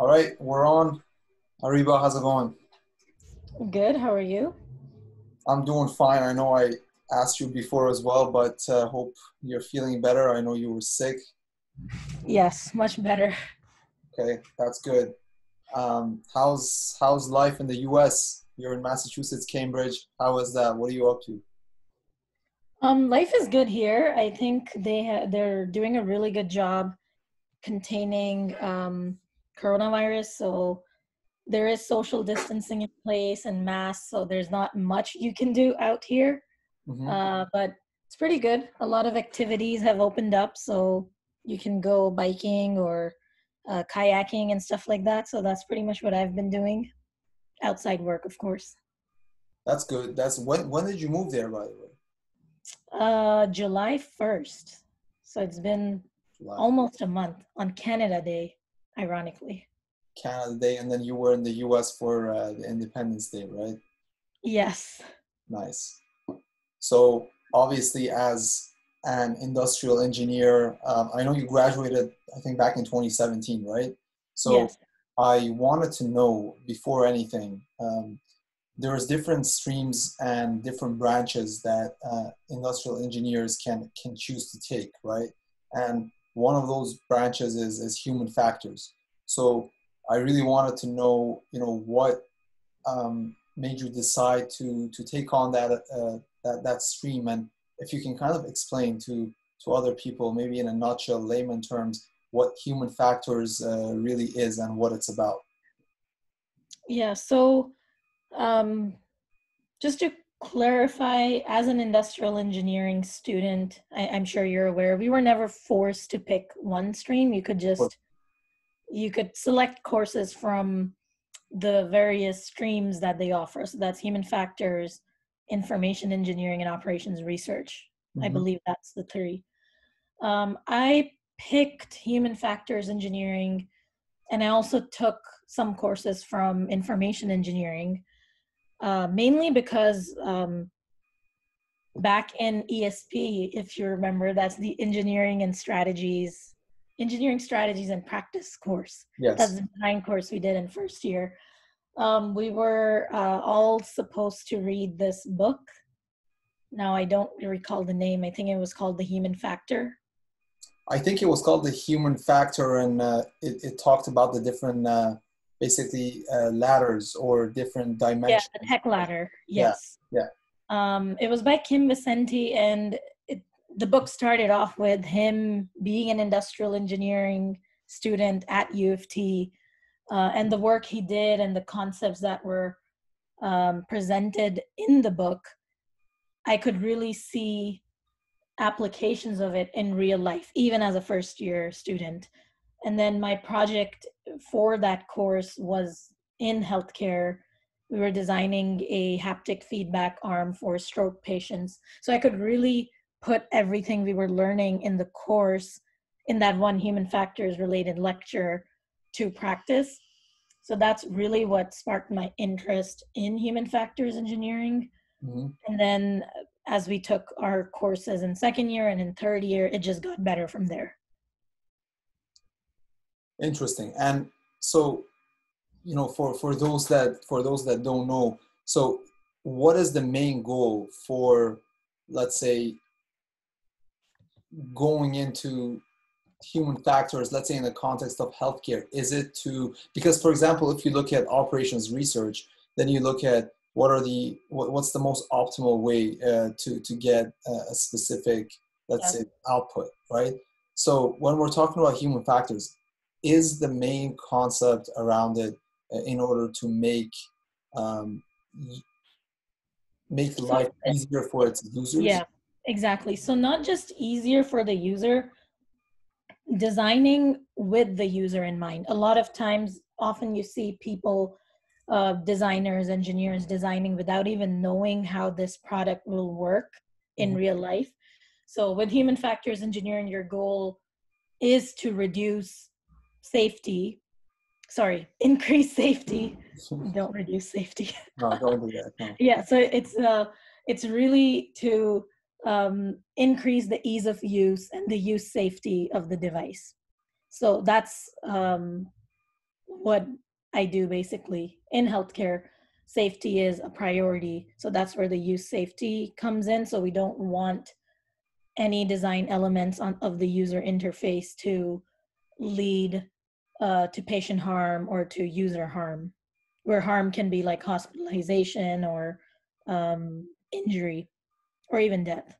All right, we're on. Ariba, how's it going? Good. How are you? I'm doing fine. I know I asked you before as well, but uh, hope you're feeling better. I know you were sick. Yes, much better. Okay, that's good. Um, how's how's life in the U.S.? You're in Massachusetts, Cambridge. How is that? What are you up to? Um, life is good here. I think they ha- they're doing a really good job containing um, coronavirus. So there is social distancing in place and masks. So there's not much you can do out here, Mhm. uh, but it's pretty good. A lot of activities have opened up, so you can go biking or uh, kayaking and stuff like that. So that's pretty much what I've been doing outside work, of course. That's good. That's when when did you move there, by the way? Uh, July 1st. So it's been July. almost a month on Canada Day, ironically. Canada Day, and then you were in the U.S. for uh, the Independence Day, right? Yes. Nice. So obviously, as an industrial engineer, um, I know you graduated, I think, back in 2017, right? So yes. I wanted to know before anything, um, there's different streams and different branches that uh, industrial engineers can can choose to take, right? And one of those branches is is human factors. So I really wanted to know, you know, what um, made you decide to to take on that uh, that that stream, and if you can kind of explain to to other people, maybe in a nutshell, layman terms, what human factors uh, really is and what it's about. Yeah. So, um, just to clarify, as an industrial engineering student, I, I'm sure you're aware, we were never forced to pick one stream. You could just, you could select courses from the various streams that they offer. So that's human factors, information engineering, and operations research. I Mhm. believe that's the three. Um, I picked human factors engineering, and I also took some courses from information engineering, uh, mainly because um, back in ESP, if you remember, that's the engineering and strategies, engineering strategies and practice course. Yes. That's the design course we did in first year. Um, we were uh, all supposed to read this book. Now I don't recall the name. I think it was called The Human Factor. I think it was called the human factor, and uh, it, it talked about the different, uh, basically, uh, ladders or different dimensions. Yeah, the tech ladder. Yeah, Yes. yeah. Um, it was by Kim Vicente, and it, the book started off with him being an industrial engineering student at U of T, uh, and the work he did and the concepts that were um, presented in the book. I could really see applications of it in real life, even as a first year student. And then my project for that course was in healthcare. We were designing a haptic feedback arm for stroke patients. So I could really put everything we were learning in the course in that one human factors related lecture to practice. So that's really what sparked my interest in human factors engineering. Mhm. And then uh, as we took our courses in second year and in third year, it just got better from there. Interesting. And so, you know, for for those that for those that don't know, so what is the main goal for, let's say, going into human factors, let's say in the context of healthcare? Is it to because, for example, if you look at operations research, then you look at what are the what, what's the most optimal way uh, to to get a, specific, let's Yeah. say, output, right? So when we're talking about human factors, is the main concept around it uh, in order to make um, make life easier for its users? Yeah, exactly. So not just easier for the user, designing with the user in mind. A lot of times, often you see people, uh, designers, engineers designing without even knowing how this product will work in Mhm. real life. So with human factors engineering, your goal is to reduce safety. Sorry, increase safety. Don't reduce safety. no, don't do that. No. yeah so it's uh it's really to um, increase the ease of use and the use safety of the device so that's um, what I do basically in healthcare. Safety is a priority. So that's where the use safety comes in. So we don't want any design elements on, of the user interface to lead uh, to patient harm or to user harm, where harm can be like hospitalization or um, injury or even death.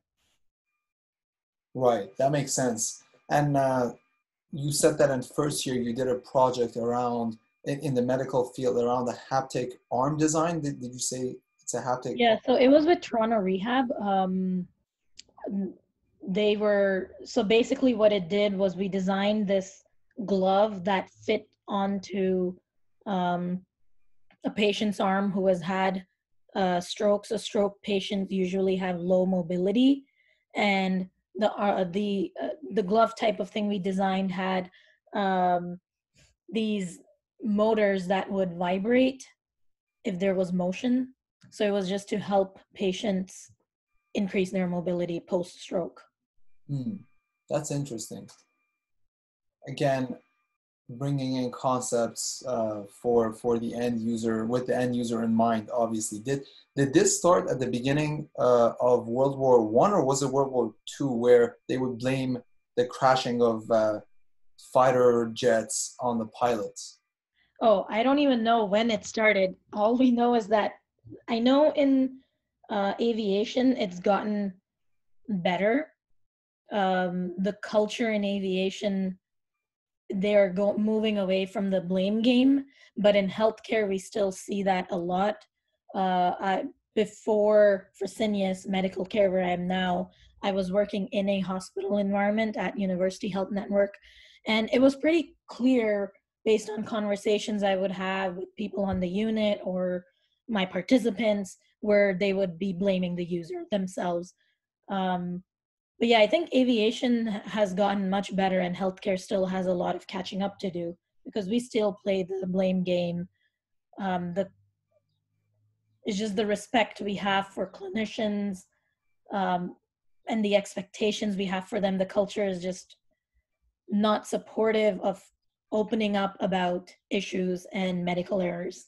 Right, that makes sense. And uh, you said that in first year you did a project around in, in the medical field around the haptic arm design. Did, did you say it's a haptic? Yeah, so it was with Toronto Rehab. Um, they were so basically what it did was we designed this glove that fit onto um, a patient's arm who has had uh, strokes. A stroke patients usually have low mobility, and the uh, the uh, the glove type of thing we designed had um, these motors that would vibrate if there was motion. So it was just to help patients increase their mobility post stroke. Hmm. That's interesting. Again, bringing in concepts uh, for for the end user with the end user in mind. Obviously, did did this start at the beginning uh, of World War One, or was it World War Two, where they would blame the crashing of uh, fighter jets on the pilots? Oh, I don't even know when it started. All we know is that I know in uh, aviation it's gotten better. Um, the culture in aviation they're go- moving away from the blame game but in healthcare we still see that a lot. Uh, I, before fresenius medical care where i am now i was working in a hospital environment at university health network and it was pretty clear based on conversations i would have with people on the unit or my participants where they would be blaming the user themselves. Um, but yeah, I think aviation has gotten much better, and healthcare still has a lot of catching up to do because we still play the blame game. Um, the it's just the respect we have for clinicians um, and the expectations we have for them. The culture is just not supportive of opening up about issues and medical errors.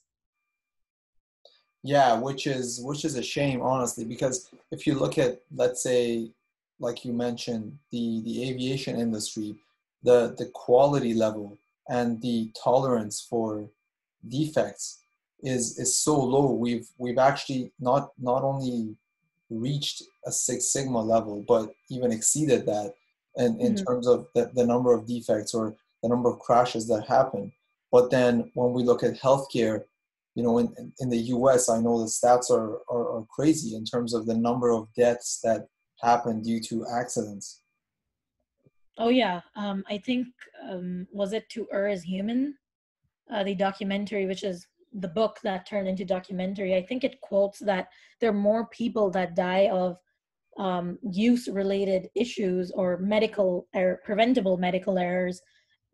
Yeah, which is which is a shame, honestly, because if you look at, let's say, like you mentioned, the, the aviation industry, the, the quality level and the tolerance for defects is, is so low. We've, we've actually not, not only reached a Six Sigma level, but even exceeded that in, in mm-hmm. terms of the, the number of defects or the number of crashes that happen. But then when we look at healthcare, you know, in, in the US, I know the stats are, are, are crazy in terms of the number of deaths that happen due to accidents? Oh yeah, um, I think um, was it To Err Is Human, uh, the documentary, which is the book that turned into documentary. I think it quotes that there are more people that die of um, use-related issues or medical or preventable medical errors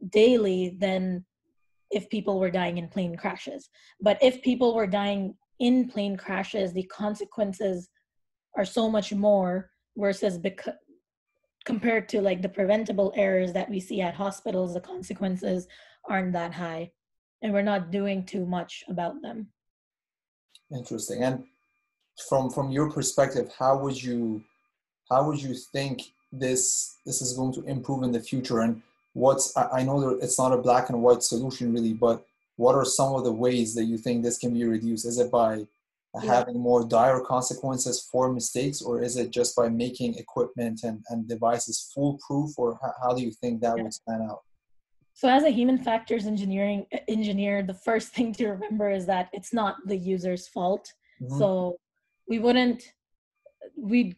daily than if people were dying in plane crashes. But if people were dying in plane crashes, the consequences are so much more versus because compared to like the preventable errors that we see at hospitals the consequences aren't that high and we're not doing too much about them. Interesting. And from from your perspective how would you how would you think this this is going to improve in the future? And what's i, I know that it's not a black and white solution really but what are some of the ways that you think this can be reduced? Is it by yeah. having more dire consequences for mistakes or is it just by making equipment and, and devices foolproof or how, how do you think that yeah. would pan out so as a human factors engineering engineer the first thing to remember is that it's not the user's fault mm-hmm. so we wouldn't we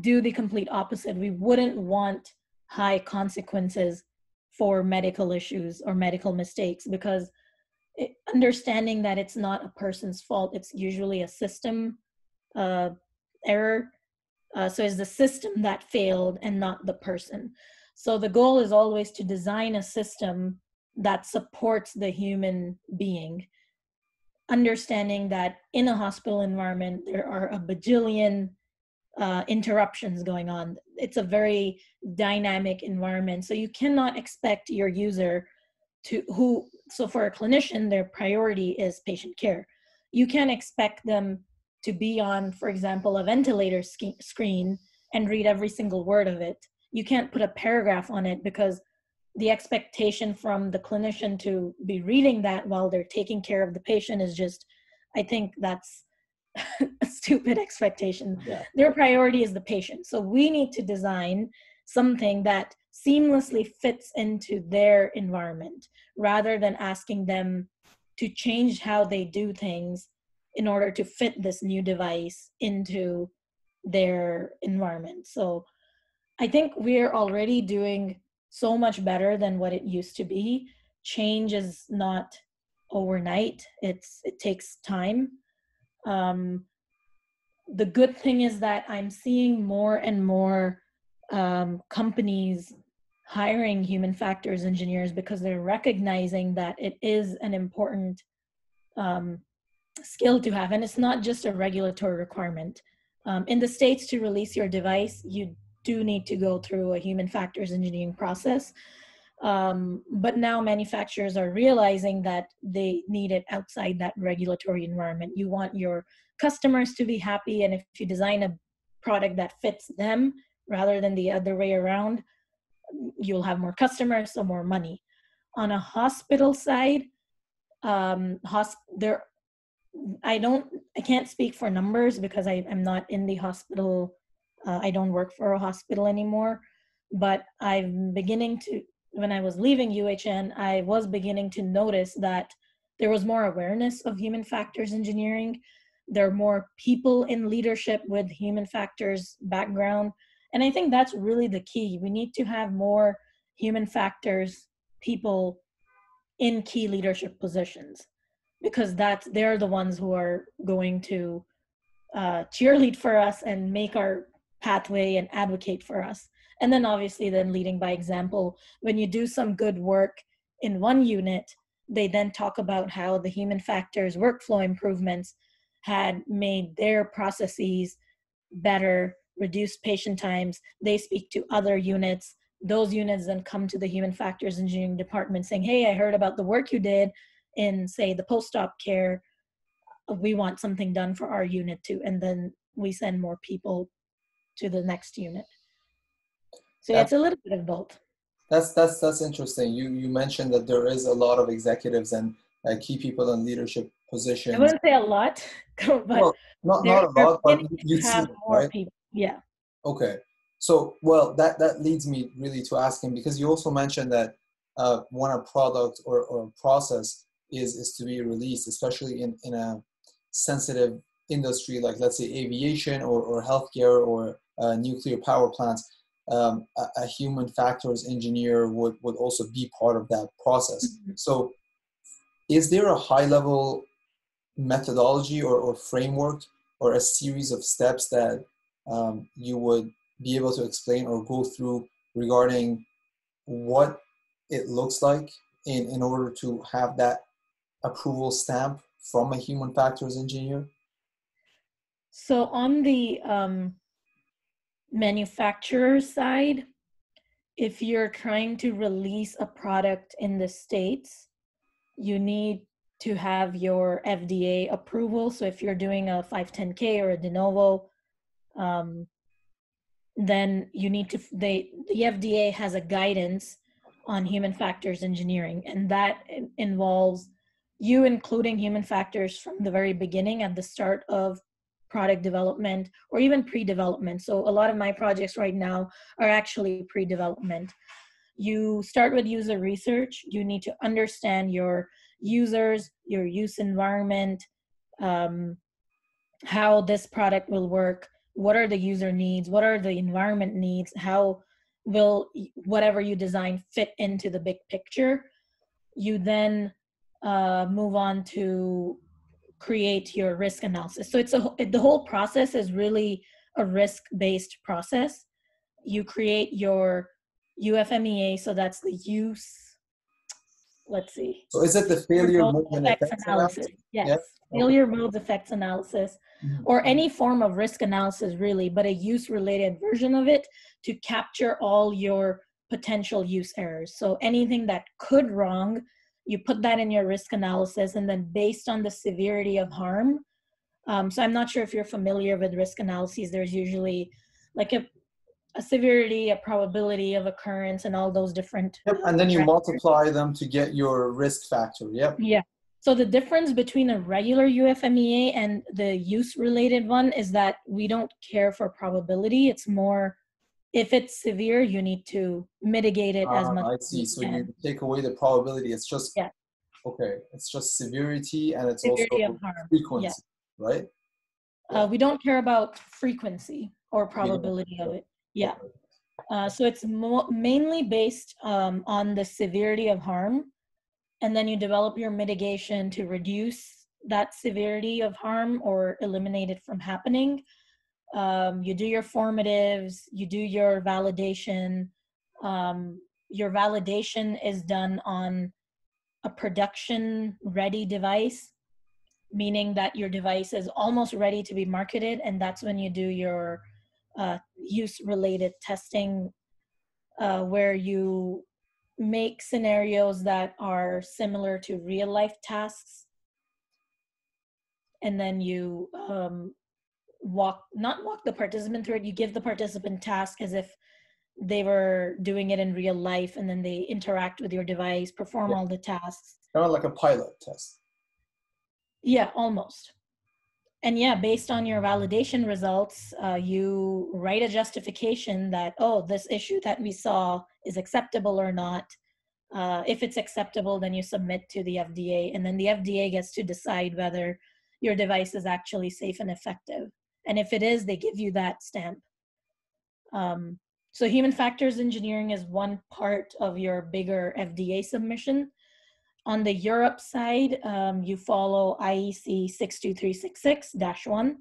do the complete opposite we wouldn't want high consequences for medical issues or medical mistakes because understanding that it's not a person's fault it's usually a system uh, error. Uh, so it's the system that failed and not the person. So the goal is always to design a system that supports the human being. Understanding that in a hospital environment there are a bajillion uh, interruptions going on. It's a very dynamic environment so you cannot expect your user to who so for a clinician their priority is patient care. You can't expect them to be on for example a ventilator sk- screen and read every single word of it. You can't put a paragraph on it because the expectation from the clinician to be reading that while they're taking care of the patient is just i think that's a stupid expectation. Yeah. their priority is the patient. So we need to design something that seamlessly fits into their environment rather than asking them to change how they do things in order to fit this new device into their environment. So I think we're already doing so much better than what it used to be. Change is not overnight. It's it takes time. Um, the good thing is that I'm seeing more and more um, companies hiring human factors engineers because they're recognizing that it is an important um, skill to have. And it's not just a regulatory requirement. Um, in the states to release your device you do need to go through a human factors engineering process. Um, but now manufacturers are realizing that they need it outside that regulatory environment. You want your customers to be happy and if you design a product that fits them rather than the other way around you'll have more customers so more money. On a hospital side um hosp- there i don't i can't speak for numbers because I, i'm not in the hospital uh, i don't work for a hospital anymore. But i'm beginning to when i was leaving uhn i was beginning to notice that there was more awareness of human factors engineering. There are more people in leadership with human factors background and i think that's really the key. We need to have more human factors people in key leadership positions because that's they're the ones who are going to uh, cheerlead for us and make our pathway and advocate for us. And then obviously then leading by example. When you do some good work in one unit they then talk about how the human factors workflow improvements had made their processes better reduce patient times. They speak to other units. Those units then come to the human factors engineering department saying, hey, I heard about the work you did in, say, the post-op care. We want something done for our unit too. And then we send more people to the next unit. So yeah, it's a little bit of both. That's that's that's interesting. You you mentioned that there is a lot of executives and uh, key people in leadership positions. I wouldn't say a lot, but well, not not a lot, but you have see, more right? people. Yeah. Okay. So, well, that, that leads me really to asking because you also mentioned that uh, when a product or, or process is, is to be released, especially in, in a sensitive industry like, let's say, aviation or, or healthcare or uh, nuclear power plants, um, a, a, human factors engineer would, would also be part of that process. Mm-hmm. So, is there a high level methodology or, or framework or a series of steps that um, you would be able to explain or go through regarding what it looks like in, in order to have that approval stamp from a human factors engineer? So on the um, manufacturer side, if you're trying to release a product in the States, you need to have your FDA approval. So if you're doing a 510K or a de novo, um, then you need to they the fda has a guidance on human factors engineering and that involves you including human factors from the very beginning at the start of product development or even pre-development. So a lot of my projects right now are actually pre-development. You start with user research. You need to understand your users your use environment um, how this product will work what are the user needs? What are the environment needs? How will whatever you design fit into the big picture? You then uh, move on to create your risk analysis. So it's a the whole process is really a risk based process. You create your ufmea so that's the use let's see. So is it the failure mode effects analysis? yes, yes. failure mode effects analysis Mm-hmm. or any form of risk analysis really but a use related version of it to capture all your potential use errors. So anything that could wrong you put that in your risk analysis and then based on the severity of harm um, so i'm not sure if you're familiar with risk analyses there's usually like a, a severity a probability of occurrence and all those different yep. and then you multiply them to get your risk factor yep yeah so the difference between a regular UFMEA and the use related one is that we don't care for probability. It's more if it's severe, you need to mitigate it as ah, much. I see. So can. you take away the probability. It's just yeah. Okay, it's just severity and it's severity also frequency, yeah. right? Uh, we don't care about frequency or probability of it. Yeah. Uh, so it's mo- mainly based um, on the severity of harm, and then you develop your mitigation to reduce that severity of harm or eliminate it from happening um, you do your formatives, you do your validation. Um, your validation is done on a production ready device, meaning that your device is almost ready to be marketed, and that's when you do your uh, use related testing, uh, where you make scenarios that are similar to real life tasks. And then you um, walk not walk the participant through it you give the participant task as if they were doing it in real life and then they interact with your device perform yeah. all the tasks. Kind of like a pilot test. Yeah almost and yeah based on your validation results uh, you write a justification that oh this issue that we saw is acceptable or not. Uh, if it's acceptable then you submit to the fda and then the fda gets to decide whether your device is actually safe and effective. And if it is they give you that stamp. Um, so human factors engineering is one part of your bigger fda submission on the europe side um, you follow iec 62366-1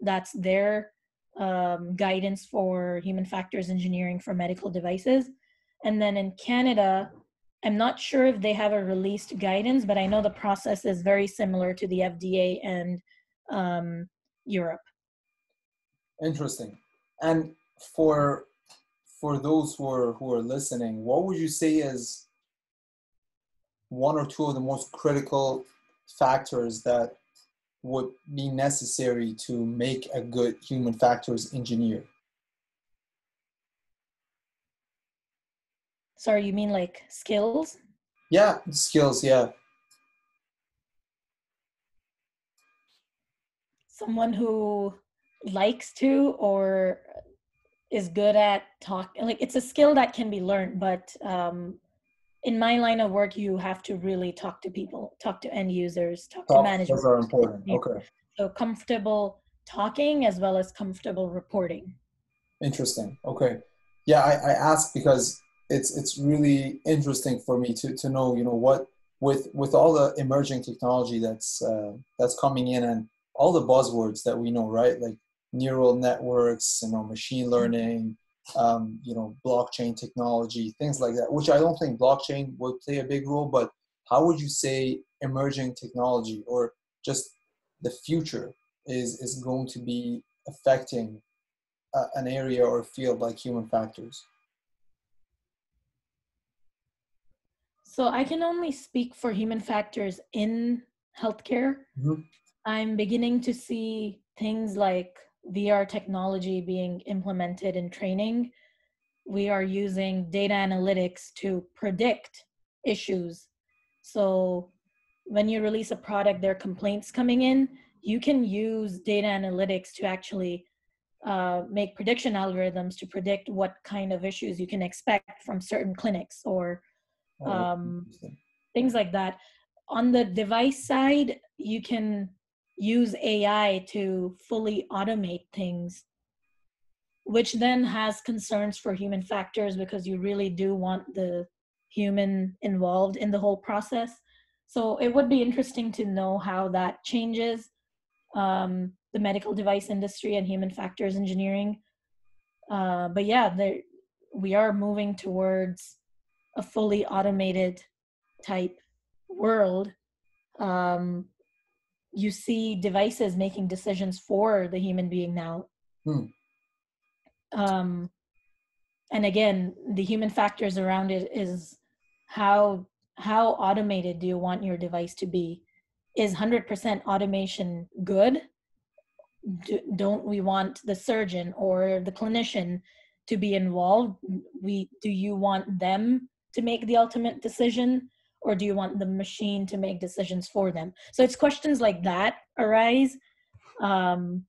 that's their um, guidance for human factors engineering for medical devices. And then in canada i'm not sure if they have a released guidance but i know the process is very similar to the fda and um, europe. Interesting. And for for those who are who are listening, what would you say is one or two of the most critical factors that would be necessary to make a good human factors engineer? Sorry, you mean like skills? Yeah, skills, yeah. Someone who likes to or is good at talking like it's a skill that can be learned but um in my line of work you have to really talk to people talk to end users talk to managers those are important. Okay. So comfortable talking as well as comfortable reporting. Interesting. Okay. Yeah i, I ask because it's it's really interesting for me to to know you know what with with all the emerging technology that's uh, that's coming in and all the buzzwords that we know right? Like neural networks, you know, machine mm-hmm. learning, um, you know, blockchain technology, things like that, which I don't think blockchain would play a big role, but how would you say emerging technology or just the future is, is going to be affecting uh, an area or field like human factors? So I can only speak for human factors in healthcare. Mm-hmm. I'm beginning to see things like VR technology being implemented in training, we are using data analytics to predict issues. So when you release a product, there are complaints coming in, you can use data analytics to actually uh, make prediction algorithms to predict what kind of issues you can expect from certain clinics or oh, um, things like that. On the device side, you can use AI to fully automate things, which then has concerns for human factors because you really do want the human involved in the whole process. So it would be interesting to know how that changes um, the medical device industry and human factors engineering. Uh, but yeah, there, we are moving towards a fully automated type world um, you see devices making decisions for the human being now. Hmm. Um, and again, the human factors around it is how how automated do you want your device to be is 100% automation good do, don't we want the surgeon or the clinician to be involved we do you want them to make the ultimate decision or do you want the machine to make decisions for them so it's questions like that arise um,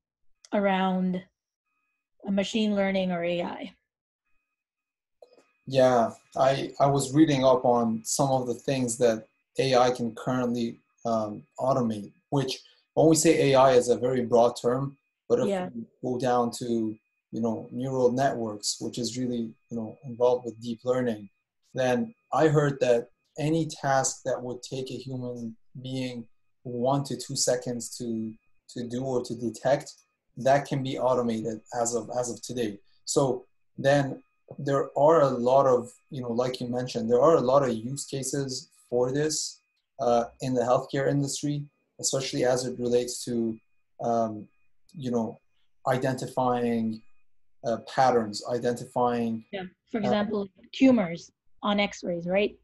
around machine learning or ai yeah i i was reading up on some of the things that ai can currently um, automate which when we say ai is a very broad term but if yeah. we go down to you know neural networks which is really you know involved with deep learning then i heard that any task that would take a human being one to two seconds to to do or to detect that can be automated as of as of today so then there are a lot of you know like you mentioned there are a lot of use cases for this uh, in the healthcare industry especially as it relates to um, you know identifying uh, patterns, identifying. Yeah. For uh, example, uh, tumors on X-rays, right?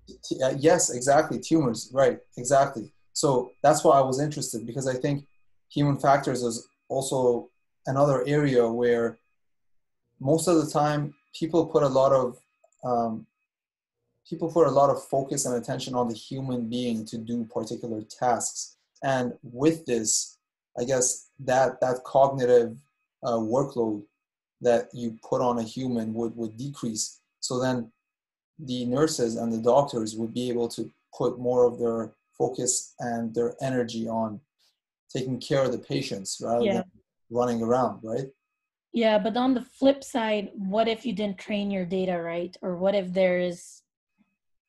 Uh, yes, exactly. Tumors, right? Exactly. So that's why I was interested because I think human factors is also another area where most of the time people put a lot of um, people put a lot of focus and attention on the human being to do particular tasks and with this i guess that that cognitive uh, workload that you put on a human would, would decrease. So then the nurses and the doctors would be able to put more of their focus and their energy on taking care of the patients rather yeah. than running around, right? Yeah, but on the flip side, what if you didn't train your data right? Or what if there's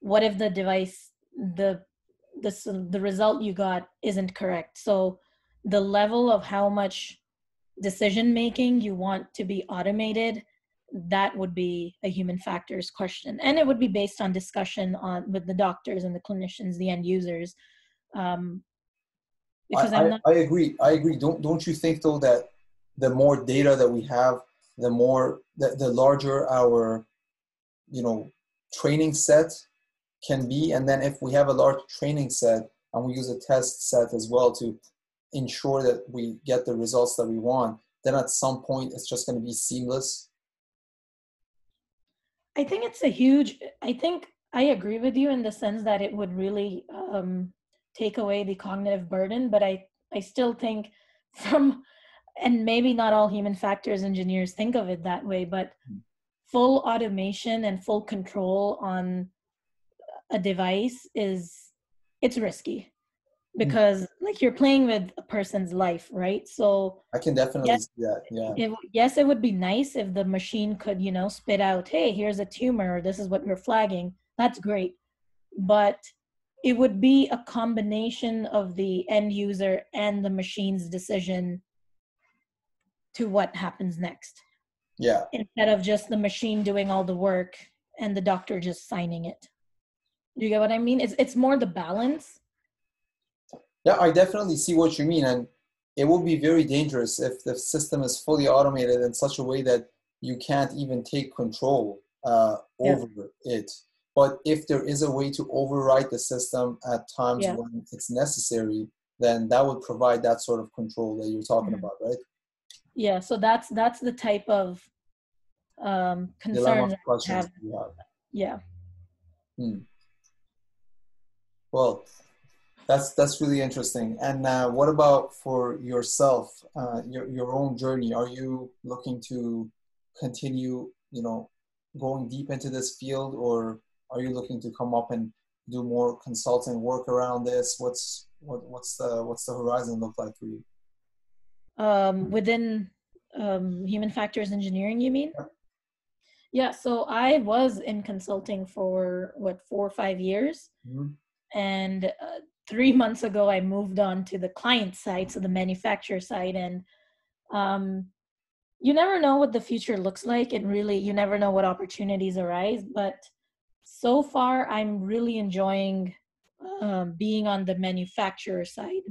what if the device the the the result you got isn't correct? So the level of how much decision making you want to be automated that would be a human factors question. And it would be based on discussion on with the doctors and the clinicians the end users. Um, because I, not- I, I agree. I agree. Don't don't you think though that the more data that we have the more the, the larger our you know training set can be? And then if we have a large training set and we use a test set as well to ensure that we get the results that we want, then at some point it's just going to be seamless? I think it's a huge, I think I agree with you in the sense that it would really um, take away the cognitive burden, but I, I still think from, and maybe not all human factors engineers think of it that way, but hmm. full automation and full control on a device is, it's risky Mm. because like you're playing with a person's life right? So i can definitely yes, see that yeah. it, yes it would be nice if the machine could you know spit out hey here's a tumor or this is what you're flagging. That's great. But it would be a combination of the end user and the machine's decision to what happens next. Yeah. Instead of just the machine doing all the work and the doctor just signing it. Do you get what i mean? It's it's more the balance yeah, I definitely see what you mean. And it will be very dangerous if the system is fully automated in such a way that you can't even take control uh, over yeah. it. But if there is a way to override the system at times yeah. when it's necessary, then that would provide that sort of control that you're talking mm-hmm. about, right? Yeah. So that's that's the type of um, concern have. have. Yeah. Hmm. Well, that's that's really interesting. And uh, what about for yourself, uh, your your own journey? Are you looking to continue, you know, going deep into this field, or are you looking to come up and do more consulting work around this? What's what, what's the what's the horizon look like for you? Um, within um, human factors engineering, you mean? Yeah. yeah. So I was in consulting for what four or five years. Mm-hmm. And uh, three months ago i moved on to the client side so the manufacturer side and um, you never know what the future looks like and really you never know what opportunities arise but so far i'm really enjoying um, being on the manufacturer side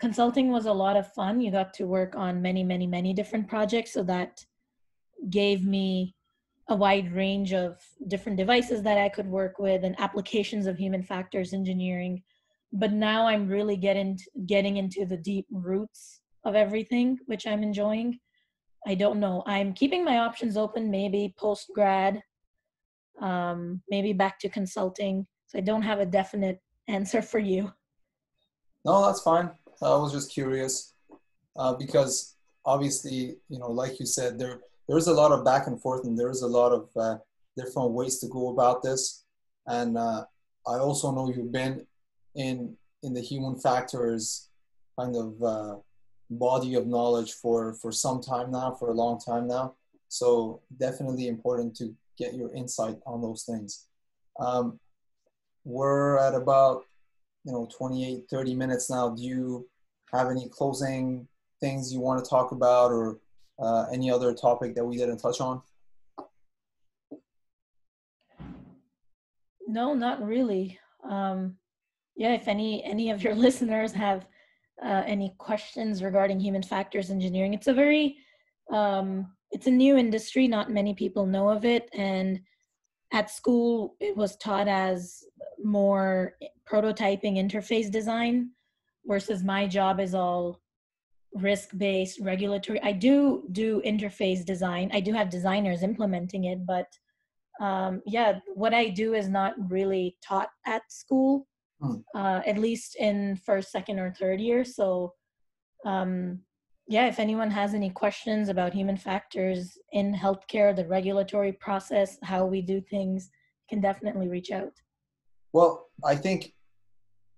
consulting was a lot of fun you got to work on many many many different projects so that gave me a wide range of different devices that I could work with and applications of human factors engineering. But now I'm really getting getting into the deep roots of everything, which I'm enjoying. I don't know. I'm keeping my options open. Maybe post grad, um, maybe back to consulting. So I don't have a definite answer for you. No, that's fine. I was just curious uh, because obviously, you know, like you said, there there's a lot of back and forth, and there's a lot of uh, different ways to go about this. And uh, I also know you've been in in the human factors kind of uh, body of knowledge for for some time now, for a long time now. So definitely important to get your insight on those things. Um, we're at about you know 28 30 minutes now do you have any closing things you want to talk about or uh, any other topic that we didn't touch on no not really um, yeah if any any of your listeners have uh, any questions regarding human factors engineering it's a very um, it's a new industry. Not many people know of it. And at school it was taught as more prototyping interface design versus my job is all risk based regulatory. I do do interface design. I do have designers implementing it but um, yeah what i do is not really taught at school hmm. uh, at least in first second or third year so um, yeah, if anyone has any questions about human factors in healthcare, the regulatory process, how we do things, can definitely reach out. Well, I think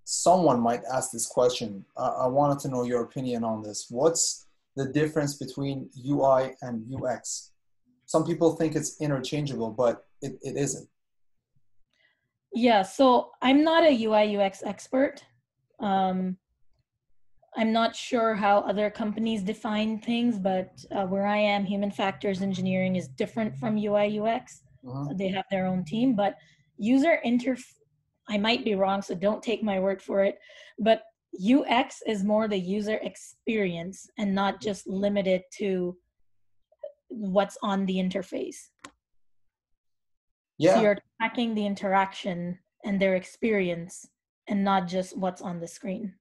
someone might ask this question. Uh, I wanted to know your opinion on this. What's the difference between UI and UX? Some people think it's interchangeable, but it, it isn't. Yeah, so I'm not a UI UX expert. Um, I'm not sure how other companies define things, but uh, where I am, human factors engineering is different from UI UX. Uh-huh. They have their own team, but user inter. I might be wrong, so don't take my word for it. But UX is more the user experience and not just limited to what's on the interface. Yeah. So you're tracking the interaction and their experience and not just what's on the screen.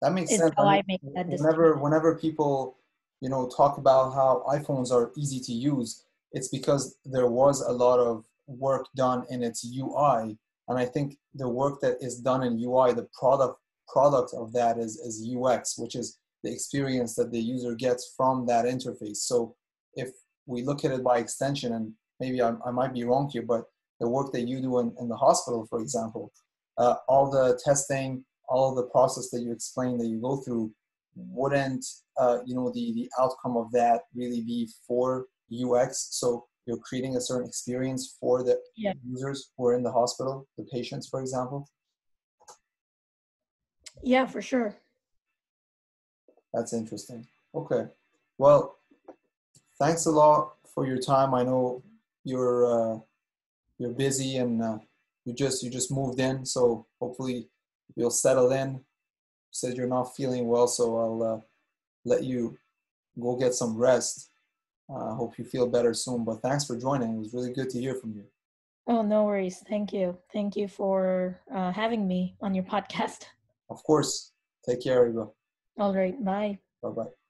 That makes sense. How I, make that whenever, whenever people, you know, talk about how iPhones are easy to use, it's because there was a lot of work done in its UI, and I think the work that is done in UI, the product product of that is is UX, which is the experience that the user gets from that interface. So if we look at it by extension, and maybe I, I might be wrong here, but the work that you do in, in the hospital, for example, uh, all the testing, all the process that you explain that you go through, wouldn't uh, you know the the outcome of that really be for UX? So you're creating a certain experience for the yeah. users who are in the hospital, the patients, for example. Yeah, for sure. That's interesting. Okay. Well, thanks a lot for your time. I know you're uh, you're busy and uh, you just you just moved in, so hopefully you'll settle in. You said you're not feeling well, so I'll uh, let you go get some rest. I uh, hope you feel better soon. But thanks for joining. It was really good to hear from you. Oh, no worries. Thank you. Thank you for uh, having me on your podcast. Of course. Take care, Eva. All right. Bye. Bye bye.